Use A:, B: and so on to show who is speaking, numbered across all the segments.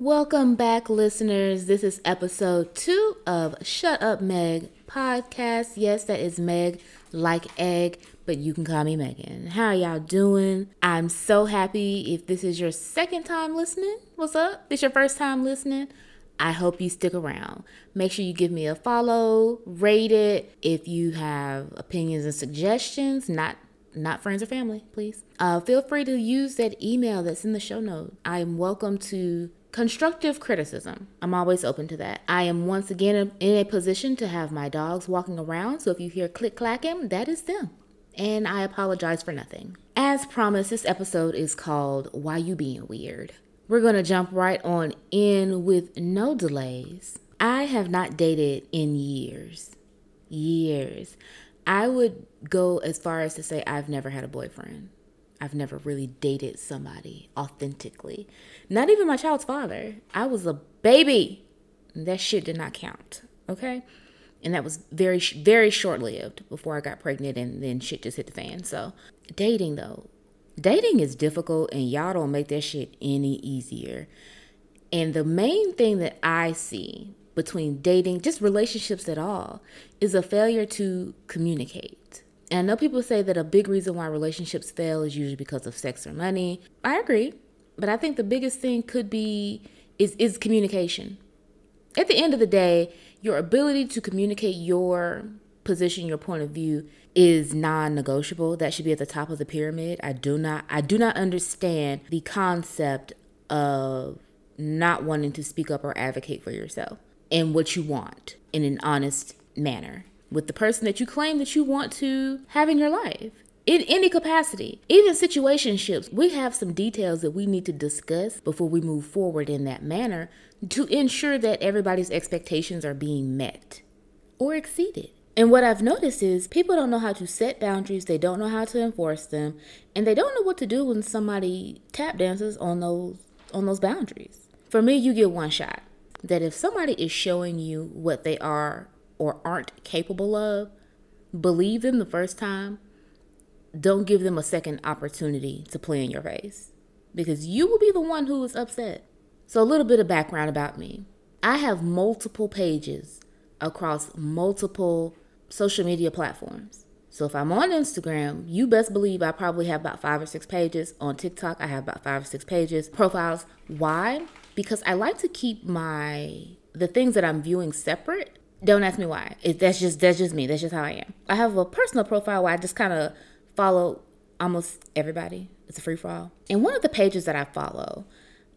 A: Welcome back, listeners. This is episode two of Shut Up Megg podcast. Yes, that is Megg like egg, but you can call me Megan. How y'all doing? I'm so happy if this is your second time listening. What's up? If This your first time listening? I hope you stick around. Make sure you give me a follow, rate it. If you have opinions and suggestions, not not friends or family, please. Uh, feel free to use that email that's in the show note. I'm welcome to Constructive criticism. I'm always open to that. I am once again in a position to have my dogs walking around, so if you hear click clacking, that is them. And I apologize for nothing. As promised, this episode is called Why You Being Weird. We're going to jump right on in with no delays. I have not dated in years. Years. I would go as far as to say I've never had a boyfriend. I've never really dated somebody authentically. Not even my child's father. I was a baby. That shit did not count. Okay? And that was very, very short lived before I got pregnant and then shit just hit the fan. So, dating though, dating is difficult and y'all don't make that shit any easier. And the main thing that I see between dating, just relationships at all, is a failure to communicate. And I know people say that a big reason why relationships fail is usually because of sex or money. I agree. But I think the biggest thing could be is is communication. At the end of the day, your ability to communicate your position, your point of view is non-negotiable. That should be at the top of the pyramid. I do not I do not understand the concept of not wanting to speak up or advocate for yourself and what you want in an honest manner with the person that you claim that you want to have in your life in any capacity, even situationships, we have some details that we need to discuss before we move forward in that manner to ensure that everybody's expectations are being met or exceeded. And what I've noticed is people don't know how to set boundaries, they don't know how to enforce them, and they don't know what to do when somebody tap dances on those on those boundaries. For me, you get one shot. That if somebody is showing you what they are or aren't capable of, believe them the first time, don't give them a second opportunity to play in your face because you will be the one who is upset. So, a little bit of background about me I have multiple pages across multiple social media platforms. So, if I'm on Instagram, you best believe I probably have about five or six pages. On TikTok, I have about five or six pages. Profiles. Why? Because I like to keep my the things that I'm viewing separate. Don't ask me why. It, that's just that's just me. That's just how I am. I have a personal profile where I just kind of follow almost everybody. It's a free for all. And one of the pages that I follow,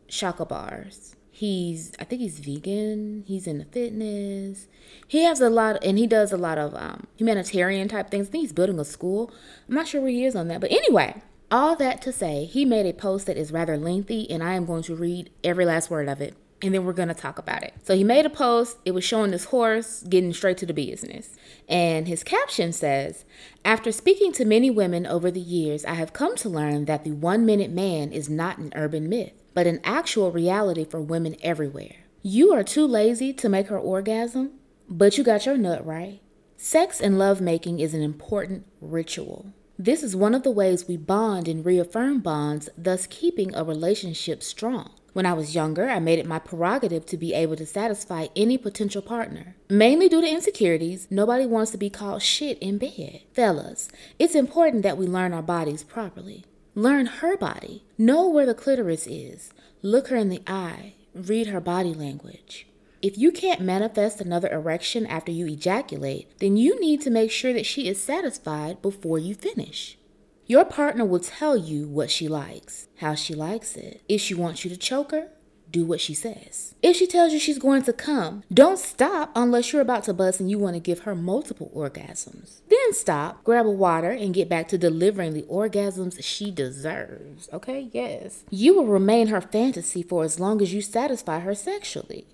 A: Shaka Bars. He's I think he's vegan. He's into fitness. He has a lot and he does a lot of um, humanitarian type things. I think he's building a school. I'm not sure where he is on that. But anyway, all that to say, he made a post that is rather lengthy and I am going to read every last word of it and then we're going to talk about it. So he made a post. It was showing this horse getting straight to the business. And his caption says After speaking to many women over the years, I have come to learn that the one minute man is not an urban myth, but an actual reality for women everywhere. You are too lazy to make her orgasm, but you got your nut right. Sex and lovemaking is an important ritual. This is one of the ways we bond and reaffirm bonds, thus keeping a relationship strong. When I was younger, I made it my prerogative to be able to satisfy any potential partner. Mainly due to insecurities, nobody wants to be called shit in bed. Fellas, it's important that we learn our bodies properly. Learn her body. Know where the clitoris is. Look her in the eye. Read her body language. If you can't manifest another erection after you ejaculate, then you need to make sure that she is satisfied before you finish. Your partner will tell you what she likes, how she likes it. If she wants you to choke her, do what she says. If she tells you she's going to come, don't stop unless you're about to bust and you want to give her multiple orgasms. Then stop, grab a water, and get back to delivering the orgasms she deserves. Okay, yes. You will remain her fantasy for as long as you satisfy her sexually.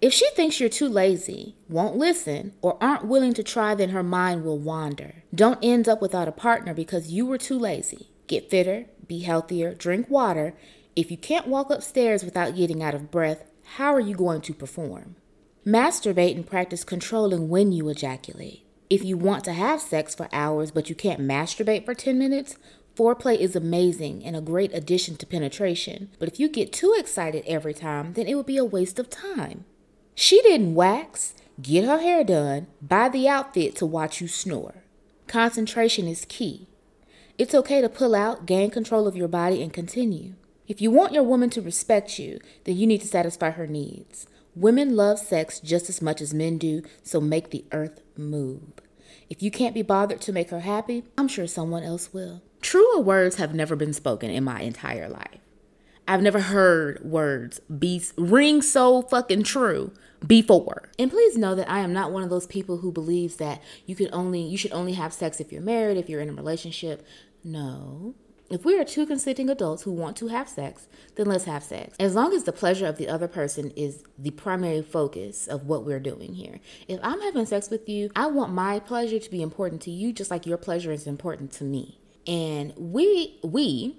A: If she thinks you're too lazy, won't listen, or aren't willing to try, then her mind will wander. Don't end up without a partner because you were too lazy. Get fitter, be healthier, drink water. If you can't walk upstairs without getting out of breath, how are you going to perform? Masturbate and practice controlling when you ejaculate. If you want to have sex for hours but you can't masturbate for 10 minutes, foreplay is amazing and a great addition to penetration. But if you get too excited every time, then it would be a waste of time. She didn't wax, get her hair done, buy the outfit to watch you snore. Concentration is key. It's okay to pull out, gain control of your body, and continue. If you want your woman to respect you, then you need to satisfy her needs. Women love sex just as much as men do, so make the earth move. If you can't be bothered to make her happy, I'm sure someone else will. Truer words have never been spoken in my entire life. I've never heard words be ring so fucking true before. And please know that I am not one of those people who believes that you can only you should only have sex if you're married, if you're in a relationship. No. If we are two consenting adults who want to have sex, then let's have sex. As long as the pleasure of the other person is the primary focus of what we're doing here. If I'm having sex with you, I want my pleasure to be important to you just like your pleasure is important to me. And we we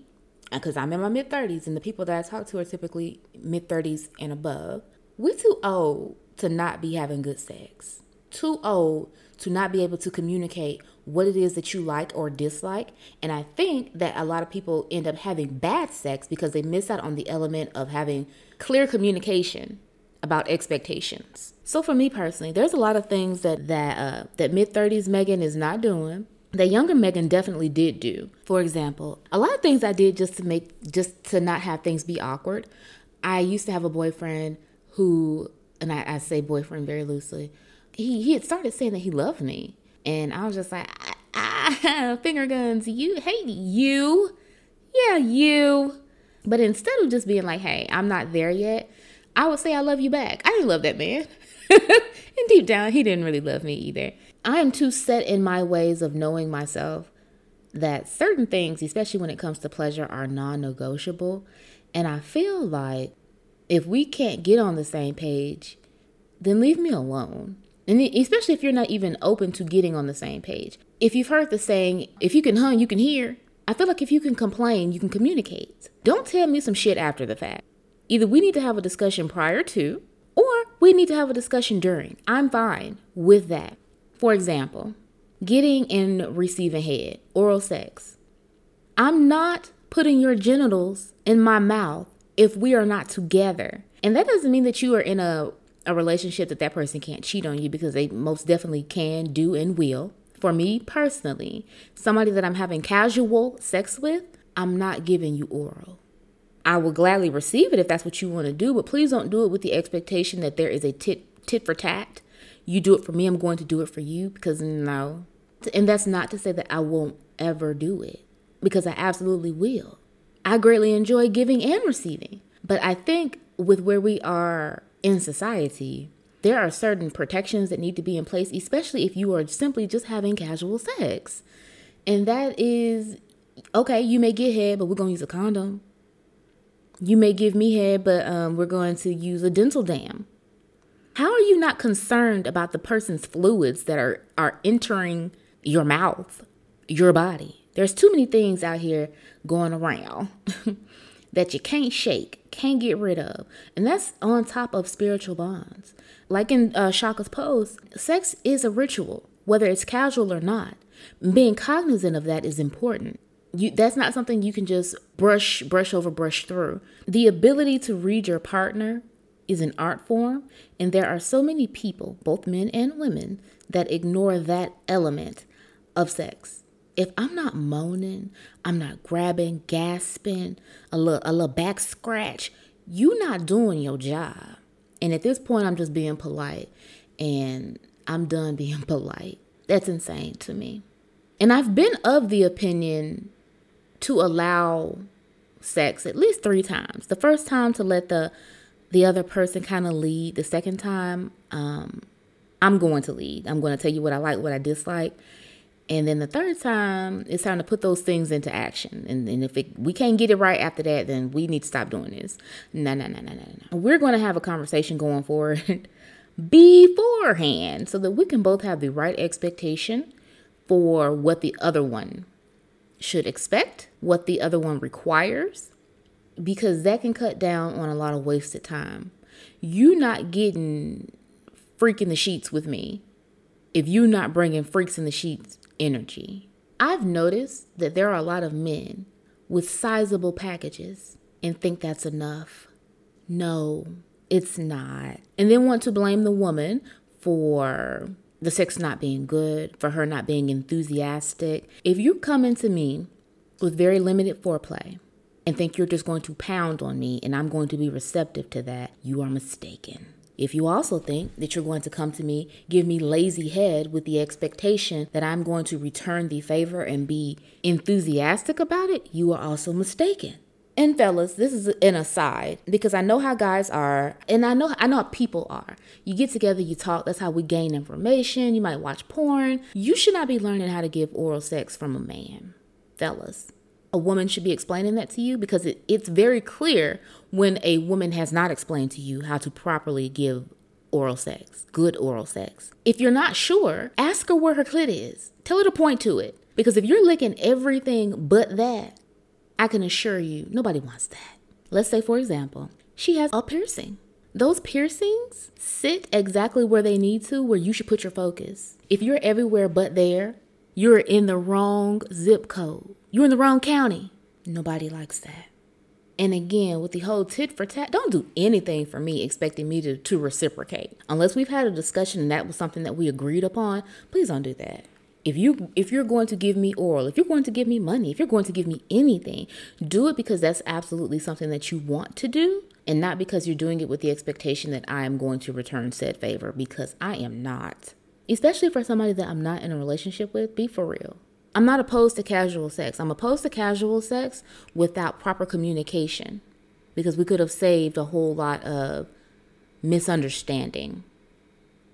A: because I'm in my mid 30s and the people that I talk to are typically mid 30s and above. We're too old to not be having good sex. Too old to not be able to communicate what it is that you like or dislike. And I think that a lot of people end up having bad sex because they miss out on the element of having clear communication about expectations. So for me personally, there's a lot of things that that uh, that mid 30s Megan is not doing that younger Megan definitely did do. For example, a lot of things I did just to make just to not have things be awkward. I used to have a boyfriend who, and I, I say boyfriend very loosely. He he had started saying that he loved me, and I was just like, ah, finger guns, you hate you, yeah, you. But instead of just being like, hey, I'm not there yet, I would say I love you back. I didn't love that man. and deep down, he didn't really love me either. I am too set in my ways of knowing myself that certain things, especially when it comes to pleasure, are non negotiable. And I feel like if we can't get on the same page, then leave me alone. And especially if you're not even open to getting on the same page. If you've heard the saying, if you can hum, you can hear, I feel like if you can complain, you can communicate. Don't tell me some shit after the fact. Either we need to have a discussion prior to, or we need to have a discussion during. I'm fine with that. For example, getting and receiving head, oral sex. I'm not putting your genitals in my mouth if we are not together. And that doesn't mean that you are in a a relationship that that person can't cheat on you because they most definitely can, do, and will. For me personally, somebody that I'm having casual sex with, I'm not giving you oral. I will gladly receive it if that's what you want to do, but please don't do it with the expectation that there is a tit tit for tat. You do it for me, I'm going to do it for you because no. And that's not to say that I won't ever do it because I absolutely will. I greatly enjoy giving and receiving. But I think with where we are in society, there are certain protections that need to be in place, especially if you are simply just having casual sex. And that is okay, you may get head, but we're going to use a condom. You may give me head, but um, we're going to use a dental dam. How are you not concerned about the person's fluids that are, are entering your mouth, your body? There's too many things out here going around that you can't shake, can't get rid of. And that's on top of spiritual bonds. Like in uh, Shaka's post, sex is a ritual, whether it's casual or not. Being cognizant of that is important. You, that's not something you can just brush brush over brush through. The ability to read your partner is an art form, and there are so many people, both men and women, that ignore that element of sex if I'm not moaning, I'm not grabbing, gasping, a little, a little back scratch, you not doing your job. And at this point, I'm just being polite and I'm done being polite. That's insane to me. And I've been of the opinion to allow sex at least three times. The first time to let the the other person kind of lead. The second time, um, I'm going to lead. I'm going to tell you what I like, what I dislike. And then the third time, it's time to put those things into action. And, and if it, we can't get it right after that, then we need to stop doing this. No, no, no, no, no, no. We're going to have a conversation going forward beforehand so that we can both have the right expectation for what the other one should expect, what the other one requires, because that can cut down on a lot of wasted time. You not getting freaking the sheets with me if you're not bringing freaks in the sheets energy. I've noticed that there are a lot of men with sizable packages and think that's enough. No, it's not. And then want to blame the woman for the sex not being good, for her not being enthusiastic. If you come into me with very limited foreplay and think you're just going to pound on me and I'm going to be receptive to that, you are mistaken. If you also think that you're going to come to me, give me lazy head with the expectation that I'm going to return the favor and be enthusiastic about it, you are also mistaken. And fellas, this is an aside because I know how guys are, and I know I know how people are. You get together, you talk. That's how we gain information. You might watch porn. You should not be learning how to give oral sex from a man, fellas. A woman should be explaining that to you because it, it's very clear when a woman has not explained to you how to properly give oral sex, good oral sex. If you're not sure, ask her where her clit is. Tell her to point to it. Because if you're licking everything but that, I can assure you, nobody wants that. Let's say, for example, she has a piercing. Those piercings sit exactly where they need to, where you should put your focus. If you're everywhere but there, you're in the wrong zip code. You're in the wrong county. Nobody likes that. And again, with the whole tit for tat, don't do anything for me expecting me to, to reciprocate. Unless we've had a discussion and that was something that we agreed upon, please don't do that if you if you're going to give me oral if you're going to give me money if you're going to give me anything do it because that's absolutely something that you want to do and not because you're doing it with the expectation that i am going to return said favor because i am not especially for somebody that i'm not in a relationship with be for real i'm not opposed to casual sex i'm opposed to casual sex without proper communication because we could have saved a whole lot of misunderstanding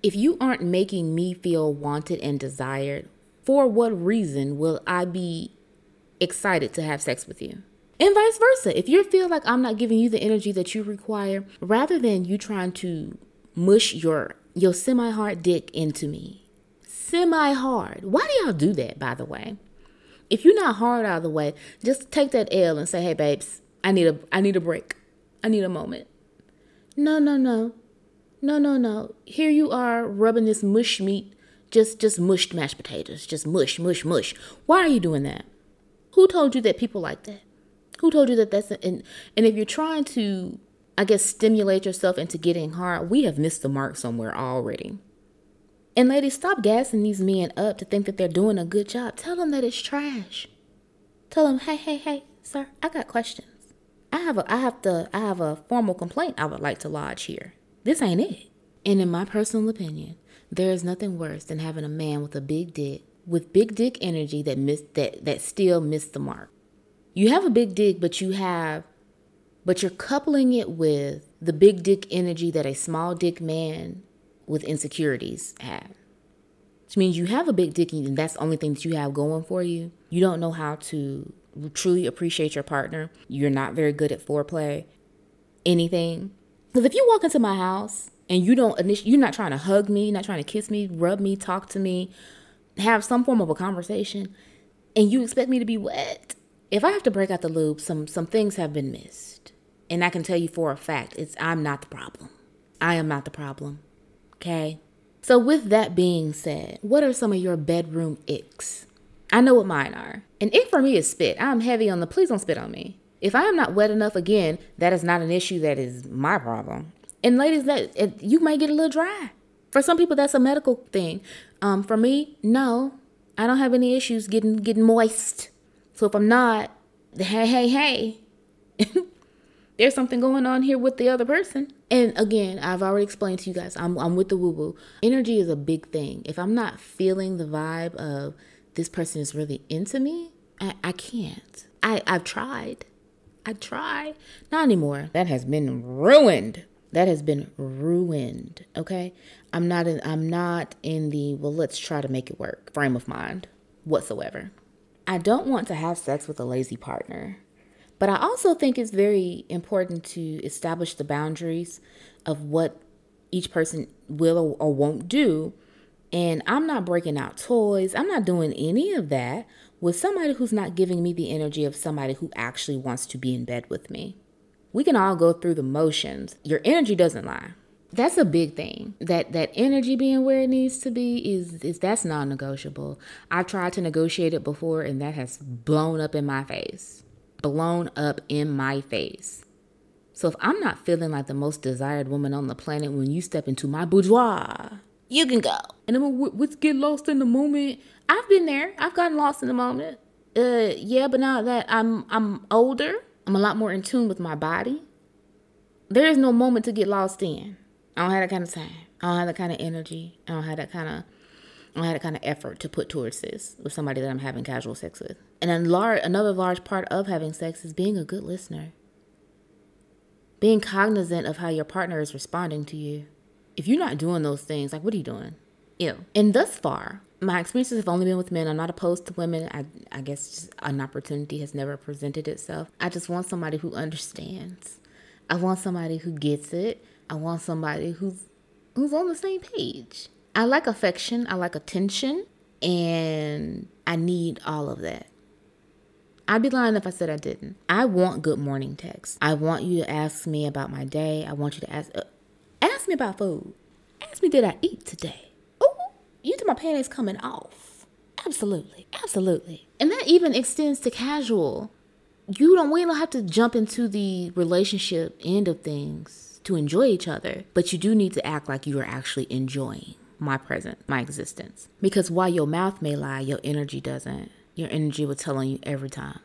A: if you aren't making me feel wanted and desired for what reason will I be excited to have sex with you? And vice versa. If you feel like I'm not giving you the energy that you require, rather than you trying to mush your your semi-hard dick into me. Semi-hard. Why do y'all do that, by the way? If you're not hard out of the way, just take that L and say, "Hey babes, I need a I need a break. I need a moment." No, no, no. No, no, no. Here you are rubbing this mush meat just just mushed mashed potatoes. Just mush, mush, mush. Why are you doing that? Who told you that people like that? Who told you that that's and and if you're trying to I guess stimulate yourself into getting hard, we have missed the mark somewhere already. And ladies, stop gassing these men up to think that they're doing a good job. Tell them that it's trash. Tell them, hey, hey, hey, sir, I got questions. I have a I have to I have a formal complaint I would like to lodge here. This ain't it. And in my personal opinion, there is nothing worse than having a man with a big dick, with big dick energy that missed that that still missed the mark. You have a big dick, but you have but you're coupling it with the big dick energy that a small dick man with insecurities have. Which means you have a big dick and that's the only thing that you have going for you. You don't know how to truly appreciate your partner. You're not very good at foreplay, anything. Because if you walk into my house and you don't you're not trying to hug me, not trying to kiss me, rub me, talk to me, have some form of a conversation, and you expect me to be wet. If I have to break out the lube, some some things have been missed. And I can tell you for a fact, it's I'm not the problem. I am not the problem. Okay? So with that being said, what are some of your bedroom icks? I know what mine are. An ick for me is spit. I'm heavy on the please don't spit on me. If I am not wet enough again, that is not an issue that is my problem. And ladies, that you might get a little dry. For some people, that's a medical thing. Um, for me, no, I don't have any issues getting getting moist. So if I'm not, hey, hey, hey, there's something going on here with the other person. And again, I've already explained to you guys, I'm I'm with the woo woo. Energy is a big thing. If I'm not feeling the vibe of this person is really into me, I, I can't. I I've tried. I try. Not anymore. That has been ruined that has been ruined okay i'm not in i'm not in the well let's try to make it work frame of mind whatsoever i don't want to have sex with a lazy partner but i also think it's very important to establish the boundaries of what each person will or won't do and i'm not breaking out toys i'm not doing any of that with somebody who's not giving me the energy of somebody who actually wants to be in bed with me we can all go through the motions. Your energy doesn't lie. That's a big thing. That that energy being where it needs to be is is that's non-negotiable. I've tried to negotiate it before and that has blown up in my face. Blown up in my face. So if I'm not feeling like the most desired woman on the planet when you step into my boudoir, you can go. And I'm gonna let's get lost in the moment. I've been there. I've gotten lost in the moment. Uh, yeah, but now that I'm I'm older, I'm a lot more in tune with my body. There is no moment to get lost in. I don't have that kind of time. I don't have that kind of energy. I don't have that kind of that kind of effort to put towards this with somebody that I'm having casual sex with. And then large, another large part of having sex is being a good listener. Being cognizant of how your partner is responding to you. If you're not doing those things, like what are you doing? Ew. And thus far, my experiences have only been with men. I'm not opposed to women. I, I guess an opportunity has never presented itself. I just want somebody who understands. I want somebody who gets it. I want somebody who's who's on the same page. I like affection. I like attention, and I need all of that. I'd be lying if I said I didn't. I want good morning texts. I want you to ask me about my day. I want you to ask uh, ask me about food. Ask me did I eat today? Oh, you think my panties coming off. Absolutely. Absolutely. And that even extends to casual. You don't we don't have to jump into the relationship end of things to enjoy each other, but you do need to act like you are actually enjoying my presence, my existence. Because while your mouth may lie, your energy doesn't. Your energy will tell on you every time.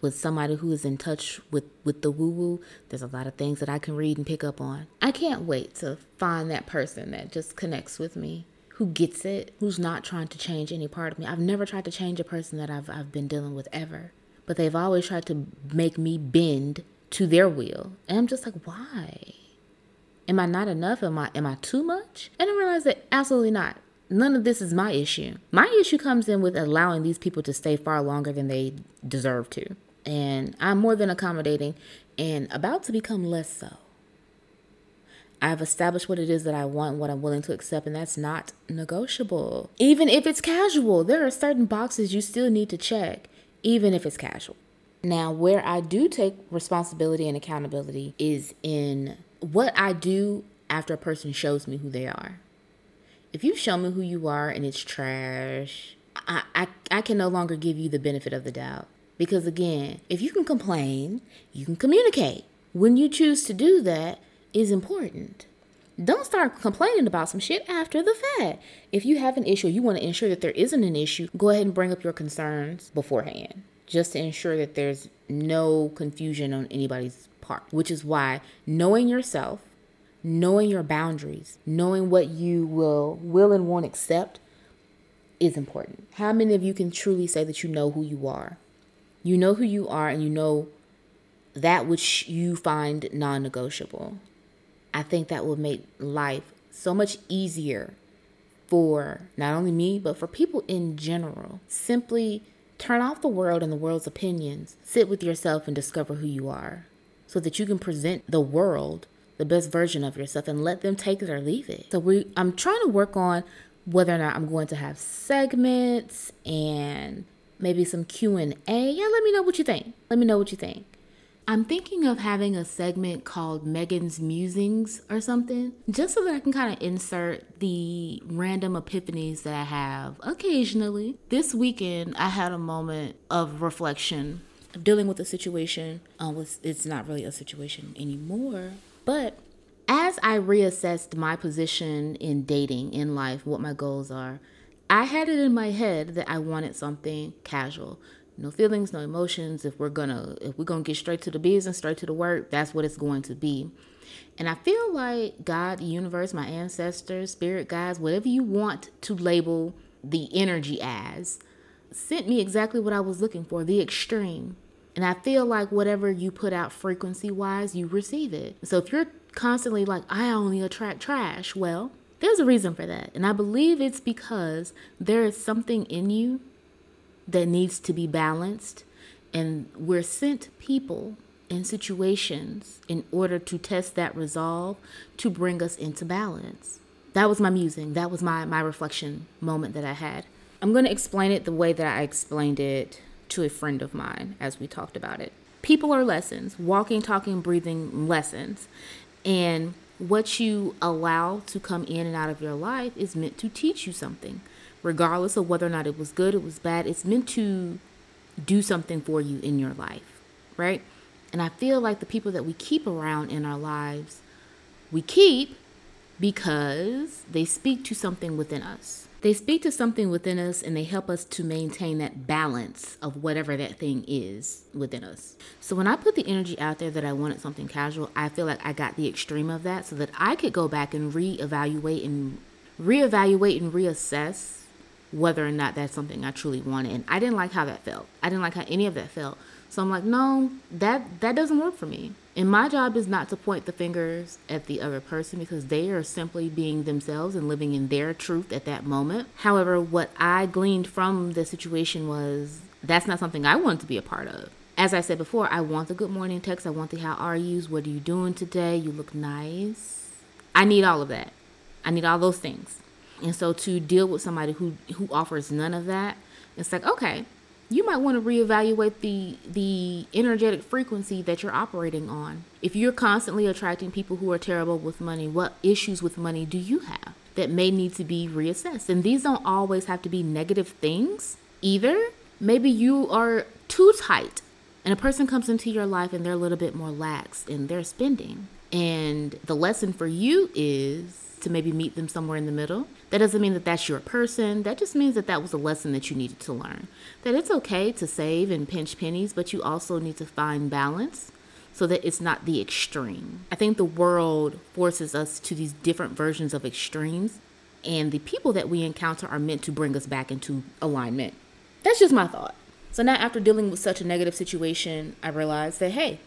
A: With somebody who is in touch with, with the woo woo, there's a lot of things that I can read and pick up on. I can't wait to find that person that just connects with me who gets it, who's not trying to change any part of me. I've never tried to change a person that I've I've been dealing with ever. But they've always tried to make me bend to their will. And I'm just like, why? Am I not enough? Am I am I too much? And I realize that absolutely not. None of this is my issue. My issue comes in with allowing these people to stay far longer than they deserve to. And I'm more than accommodating and about to become less so. I've established what it is that I want, what I'm willing to accept, and that's not negotiable. Even if it's casual, there are certain boxes you still need to check, even if it's casual. Now, where I do take responsibility and accountability is in what I do after a person shows me who they are. If you show me who you are and it's trash, I, I, I can no longer give you the benefit of the doubt. Because again, if you can complain, you can communicate. When you choose to do that, is important. Don't start complaining about some shit after the fact. If you have an issue, you want to ensure that there isn't an issue, go ahead and bring up your concerns beforehand, just to ensure that there's no confusion on anybody's part. Which is why knowing yourself, knowing your boundaries, knowing what you will will and won't accept is important. How many of you can truly say that you know who you are? You know who you are and you know that which you find non-negotiable. I think that will make life so much easier for not only me, but for people in general. Simply turn off the world and the world's opinions, sit with yourself and discover who you are so that you can present the world the best version of yourself and let them take it or leave it. So we I'm trying to work on whether or not I'm going to have segments and maybe some Q&A. Yeah, let me know what you think. Let me know what you think. I'm thinking of having a segment called Megan's Musings or something, just so that I can kind of insert the random epiphanies that I have occasionally. This weekend, I had a moment of reflection, dealing with a situation. Uh, was, it's not really a situation anymore, but as I reassessed my position in dating, in life, what my goals are, I had it in my head that I wanted something casual no feelings, no emotions. If we're gonna if we're gonna get straight to the business, straight to the work, that's what it's going to be. And I feel like God, the universe, my ancestors, spirit guides, whatever you want to label the energy as, sent me exactly what I was looking for, the extreme. And I feel like whatever you put out frequency wise, you receive it. So if you're constantly like, I only attract trash, well, there's a reason for that. And I believe it's because there is something in you that needs to be balanced. And we're sent people in situations in order to test that resolve to bring us into balance. That was my musing. That was my, my reflection moment that I had. I'm going to explain it the way that I explained it to a friend of mine as we talked about it. People are lessons, walking, talking, breathing lessons. And What you allow to come in and out of your life is meant to teach you something. Regardless of whether or not it was good, it was bad, it's meant to do something for you in your life, right? And I feel like the people that we keep around in our lives, we keep because they speak to something within us. They speak to something within us and they help us to maintain that balance of whatever that thing is within us. So when I put the energy out there that I wanted something casual, I feel like I got the extreme of that so that I could go back and reevaluate and reevaluate and reassess whether or not that's something I truly wanted. And I didn't like how that felt. I didn't like how any of that felt. So I'm like, no, that that doesn't work for me. And my job is not to point the fingers at the other person because they are simply being themselves and living in their truth at that moment. However, what I gleaned from the situation was that's not something I want to be a part of. As I said before, I want the good morning text. I want the how are yous, what are you doing today? You look nice. I need all of that. I need all those things. And so to deal with somebody who who offers none of that, it's like, okay, you might want to reevaluate the the energetic frequency that you're operating on. If you're constantly attracting people who are terrible with money, what issues with money do you have that may need to be reassessed? And these don't always have to be negative things either. Maybe you are too tight and a person comes into your life and they're a little bit more lax in their spending. And the lesson for you is to maybe meet them somewhere in the middle. That doesn't mean that that's your person. That just means that that was a lesson that you needed to learn. That it's okay to save and pinch pennies, but you also need to find balance so that it's not the extreme. I think the world forces us to these different versions of extremes, and the people that we encounter are meant to bring us back into alignment. That's just my thought. So now, after dealing with such a negative situation, I realized that hey,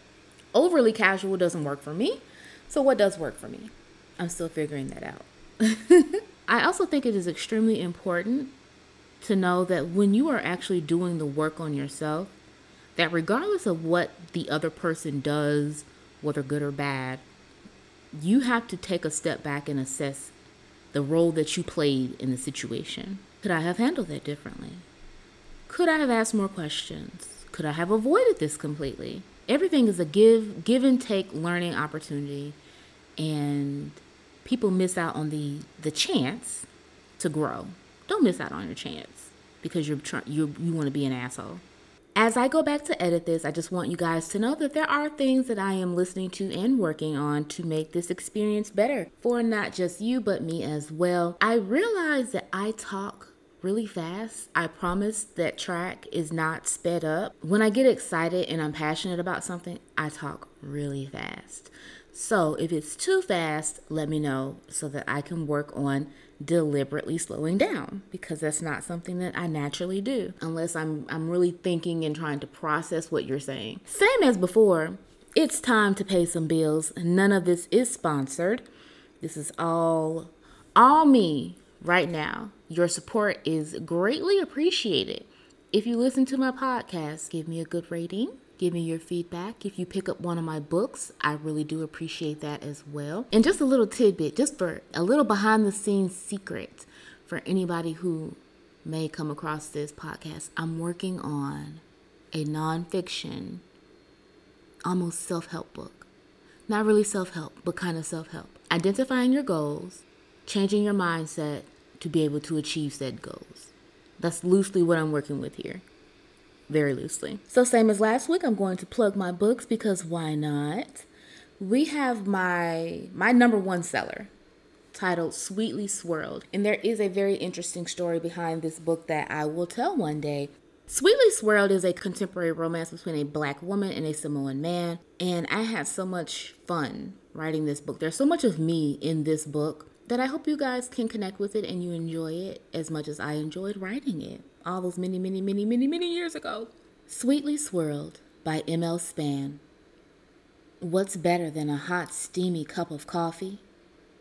A: overly casual doesn't work for me. So, what does work for me? I'm still figuring that out. I also think it is extremely important to know that when you are actually doing the work on yourself, that regardless of what the other person does, whether good or bad, you have to take a step back and assess the role that you played in the situation. Could I have handled that differently? Could I have asked more questions? Could I have avoided this completely? Everything is a give give and take learning opportunity and people miss out on the the chance to grow. Don't miss out on your chance because you're trying you you want to be an asshole. As I go back to edit this, I just want you guys to know that there are things that I am listening to and working on to make this experience better for not just you, but me as well. I realize that I talk really fast. I promise that track is not sped up. When I get excited and I'm passionate about something, I talk really fast. So if it's too fast, let me know so that I can work on deliberately slowing down because that's not something that I naturally do unless I'm I'm really thinking and trying to process what you're saying. Same as before, it's time to pay some bills. None of this is sponsored. This is all all me right now. Your support is greatly appreciated. If you listen to my podcast, give me a good rating Give me your feedback. If you pick up one of my books, I really do appreciate that as well. And just a little tidbit, just for a little behind the scenes secret for anybody who may come across this podcast, I'm working on a nonfiction, almost self help book. Not really self help, but kind of self help. Identifying your goals, changing your mindset to be able to achieve said goals. That's loosely what I'm working with here very loosely. So, same as last week, I'm going to plug my books because why not? We have my my number one seller titled Sweetly Swirled, and there is a very interesting story behind this book that I will tell one day. Sweetly Swirled is a contemporary romance between a black woman and a Samoan man, and I had so much fun writing this book. There's so much of me in this book that I hope you guys can connect with it and you enjoy it as much as I enjoyed writing it all those many, many, many, many, many years ago. Sweetly Swirled by M.L. Span. What's better than a hot, steamy cup of coffee?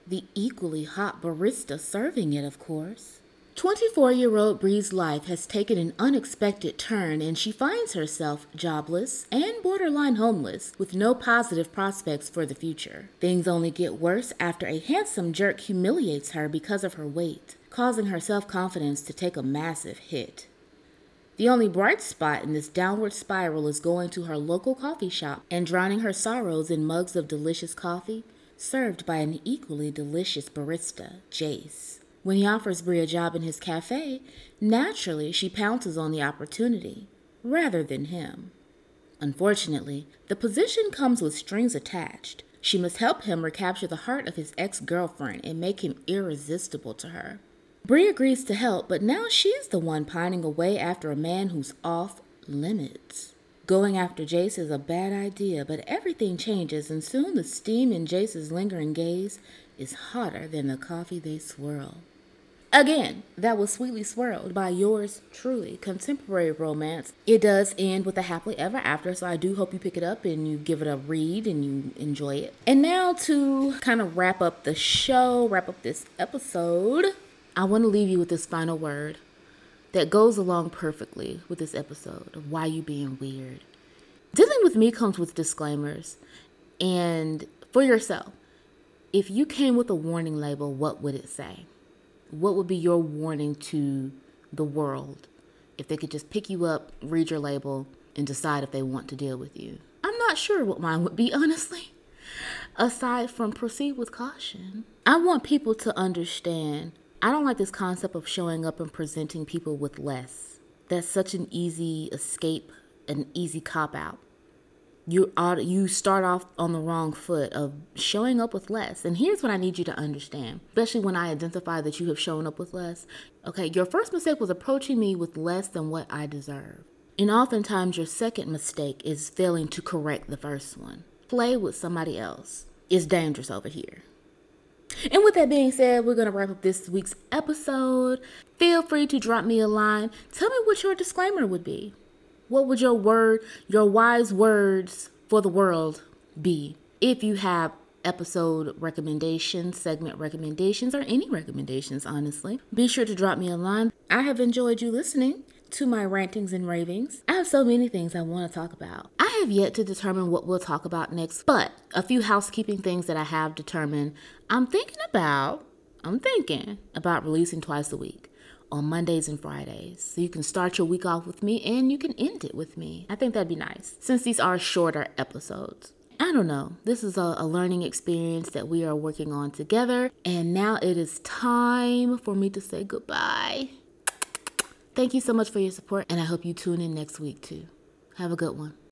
A: The equally hot barista serving it, of course. 24 year old Bree's life has taken an unexpected turn, and she finds herself jobless and borderline homeless with no positive prospects for the future. Things only get worse after a handsome jerk humiliates her because of her weight causing her self confidence to take a massive hit. The only bright spot in this downward spiral is going to her local coffee shop and drowning her sorrows in mugs of delicious coffee served by an equally delicious barista, Jace. When he offers Bree a job in his cafe, naturally she pounces on the opportunity, rather than him. Unfortunately, the position comes with strings attached. She must help him recapture the heart of his ex girlfriend and make him irresistible to her. Bree agrees to help, but now she's the one pining away after a man who's off limits. Going after Jace is a bad idea, but everything changes, and soon the steam in Jace's lingering gaze is hotter than the coffee they swirl. Again, that was Sweetly Swirled by yours truly, contemporary romance. It does end with a happily ever after, so I do hope you pick it up and you give it a read and you enjoy it. And now to kind of wrap up the show, wrap up this episode, I want to leave you with this final word that goes along perfectly with this episode of why you being weird. Dealing with me comes with disclaimers. And for yourself, if you came with a warning label, what would it say? what would be your warning to the world if they could just pick you up, read your label, and decide if they want to deal with you? I'm not sure what mine would be, honestly. Aside from proceed with caution, I want people to understand I don't like this concept of showing up and presenting people with less. That's such an easy escape, an easy cop out you you start off on the wrong foot of showing up with less. And here's what I need you to understand, especially when I identify that you have shown up with less. Okay, your first mistake was approaching me with less than what I deserve. And oftentimes your second mistake is failing to correct the first one. Play with somebody else. It's dangerous over here. And with that being said, we're going to wrap up this week's episode. Feel free to drop me a line. Tell me what your disclaimer would be. What would your word, your wise words for the world be if you have episode recommendations, segment recommendations, or any recommendations, honestly? Be sure to drop me a line. I have enjoyed you listening to my rantings and ravings. I have so many things I want to talk about. I have yet to determine what we'll talk about next, but a few housekeeping things that I have determined. I'm thinking about, I'm thinking about releasing twice a week on Mondays and Fridays. So you can start your week off with me and you can end it with me. I think that'd be nice since these are shorter episodes. I don't know. This is a, a, learning experience that we are working on together. And now it is time for me to say goodbye. Thank you so much for your support, and I hope you tune in next week too. Have a good one.